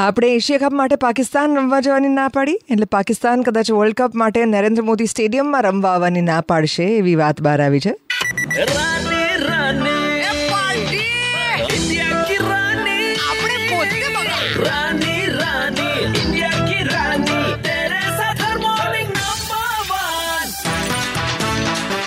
આપણે Asia cup માટે પાકિસ્તાન રમવા જવાની ના પાડી એટલે પાકિસ્તાન કદાચ વર્લ્ડ કપ માટે નરેન્દ્ર મોદી સ્ટેડિયમમાં રમવા આવવાની ના પાડશે એવી વાત બહાર આવી છે.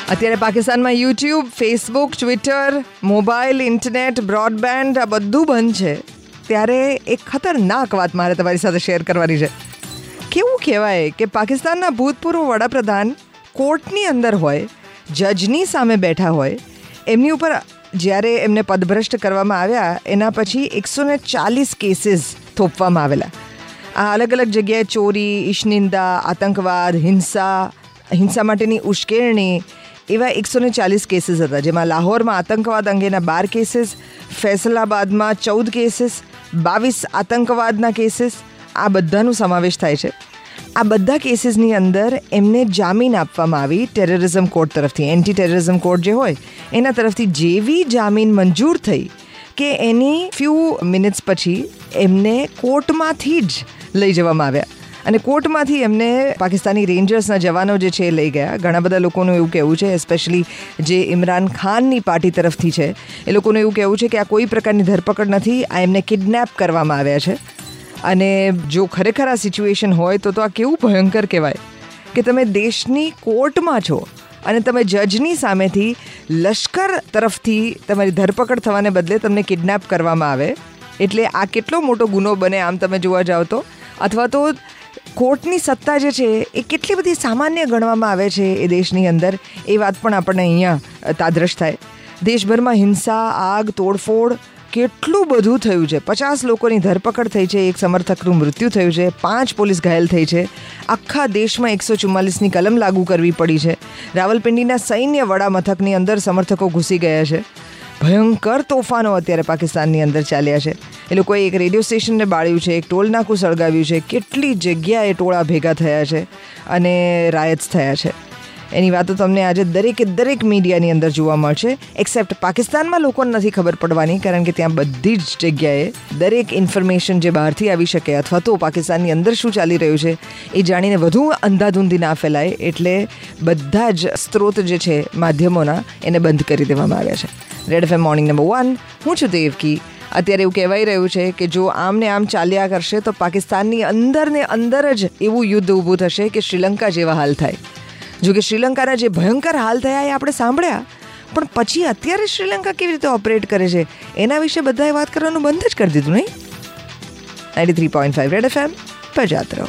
અત્યારે પાકિસ્તાનમાં YouTube Facebook Twitter mobile internet broadband આ બધું બંધ છે. ત્યારે એક ખતરનાક વાત મારે તમારી સાથે શેર કરવાની છે. કેવું કહેવાય કે પાકિસ્તાનના ભૂતપૂર્વ વડાપ્રધાન કોર્ટની અંદર હોય, જજની સામે બેઠા હોય, એમની ઉપર જ્યારે એમને પદભ્રષ્ટ કરવામાં આવ્યા, એના પછી એકસો ને ચાલીસ કેસીસ થોપવામાં આવેલા. આ અલગ અલગ જગ્યાએ ચોરી, ઈશનિંદા, આતંકવાદ, હિંસા હિંસા માટેની ઉશ્કેરણી એવા એકસો ને ચાલીસ કેસીસ હતા, જેમાં લાહોરમાં આતંકવાદ અંગેના બાર કેસીસ, ફૈસલાબાદમાં ચૌદ કેસીસ બાવીસ આતંકવાદના કેસીસ, આ બધાનો સમાવેશ થાય છે. આ બધા કેસીસની અંદર એમને જામીન આપવામાં આવી ટેરરિઝમ કોર્ટ તરફથી. એન્ટી ટેરરિઝમ કોર્ટ જે હોય, એના તરફથી જેવી જામીન મંજૂર થઈ કે એની ફ્યુ મિનિટ્સ પછી એમને કોર્ટમાંથી જ લઈ જવામાં આવ્યા. અને કોર્ટમાંથી એમને પાકિસ્તાની રેન્જર્સના જવાનો જે છે એ લઈ ગયા. ઘણા બધા લોકોનું એવું કહેવું છે એસ્પેશિયલી જે ઇમરાન ખાનની પાર્ટી તરફથી છે, એ લોકોનું એવું કહેવું છે કે આ કોઈ પ્રકારની ધરપકડ નથી, આ એમને કિડનેપ કરવામાં આવ્યા છે. અને જો ખરેખર આ સિચ્યુએશન હોય તો તો આ કેવું ભયંકર કહેવાય કે તમે દેશની કોર્ટમાં છો અને તમે જજની સામેથી લશ્કર તરફથી તમારી ધરપકડ થવાને બદલે તમને કિડનેપ કરવામાં આવે. એટલે આ કેટલો મોટો ગુનો બને આમ તમે જોવા જાઓ તો? અથવા તો કોર્ટની સત્તા જે છે, એ કેટલી બધી સામાન્ય ગણવામાં આવે છે એ દેશની અંદર, એ વાત પણ આપણને અહીંયા તાદ્રશ થાય. દેશભરમાં હિંસા, આગ, તોડફોડ કેટલું બધું થયું છે. પચાસ લોકોની ધરપકડ થઈ છે, એક સમર્થકનું મૃત્યુ થયું છે, પાંચ પોલીસ ઘાયલ થઈ છે. આખા દેશમાં એકસો ચુમ્માલીસની કલમ લાગુ કરવી પડી છે. રાવલપિંડીના સૈન્ય વડા મથકની અંદર સમર્થકો ઘૂસી ગયા છે. ભયંકર તોફાનો અત્યારે પાકિસ્તાનની અંદર ચાલ્યા છે. એ લોકોએ એક રેડિયો સ્ટેશનને બાળ્યું છે, એક ટોલ નાકું સળગાવ્યું છે. કેટલી જગ્યાએ ટોળા ભેગા થયા છે અને રાયટ્સ થયા છે. એની વાતો તમને આજે દરેકે દરેક મીડિયાની અંદર જોવા મળશે. એક્સેપ્ટ પાકિસ્તાનમાં લોકોને નથી ખબર પડવાની, કારણ કે ત્યાં બધી જ જગ્યાએ દરેક ઇન્ફોર્મેશન જે બહારથી આવી શકે અથવા તો પાકિસ્તાનની અંદર શું ચાલી રહ્યું છે, એ જાણીને વધુ અંધાધૂંધી ના ફેલાય, એટલે બધા જ સ્ત્રોત જે છે માધ્યમોના એને બંધ કરી દેવામાં આવ્યા છે. Red FM morning number one હું છું દેવકી. અત્યારે એવું કહેવાય રહ્યું છે કે જો આમ ને આમ ચાલ્યા કરશે તો પાકિસ્તાનની અંદર ને અંદર જ એવું યુદ્ધ ઊભું થશે કે શ્રીલંકા જેવા હાલ થાય. જો કે શ્રીલંકાના જે ભયંકર હાલ થયા એ આપણે સાંભળ્યા. પણ પછી અત્યારે શ્રીલંકા કેવી રીતે ઓપરેટ કરે છે? એના વિશે બધાએ વાત કરવાનું બંધ જ કરી દીધું નહીં? Ninety three point five red F M પર જાત રહો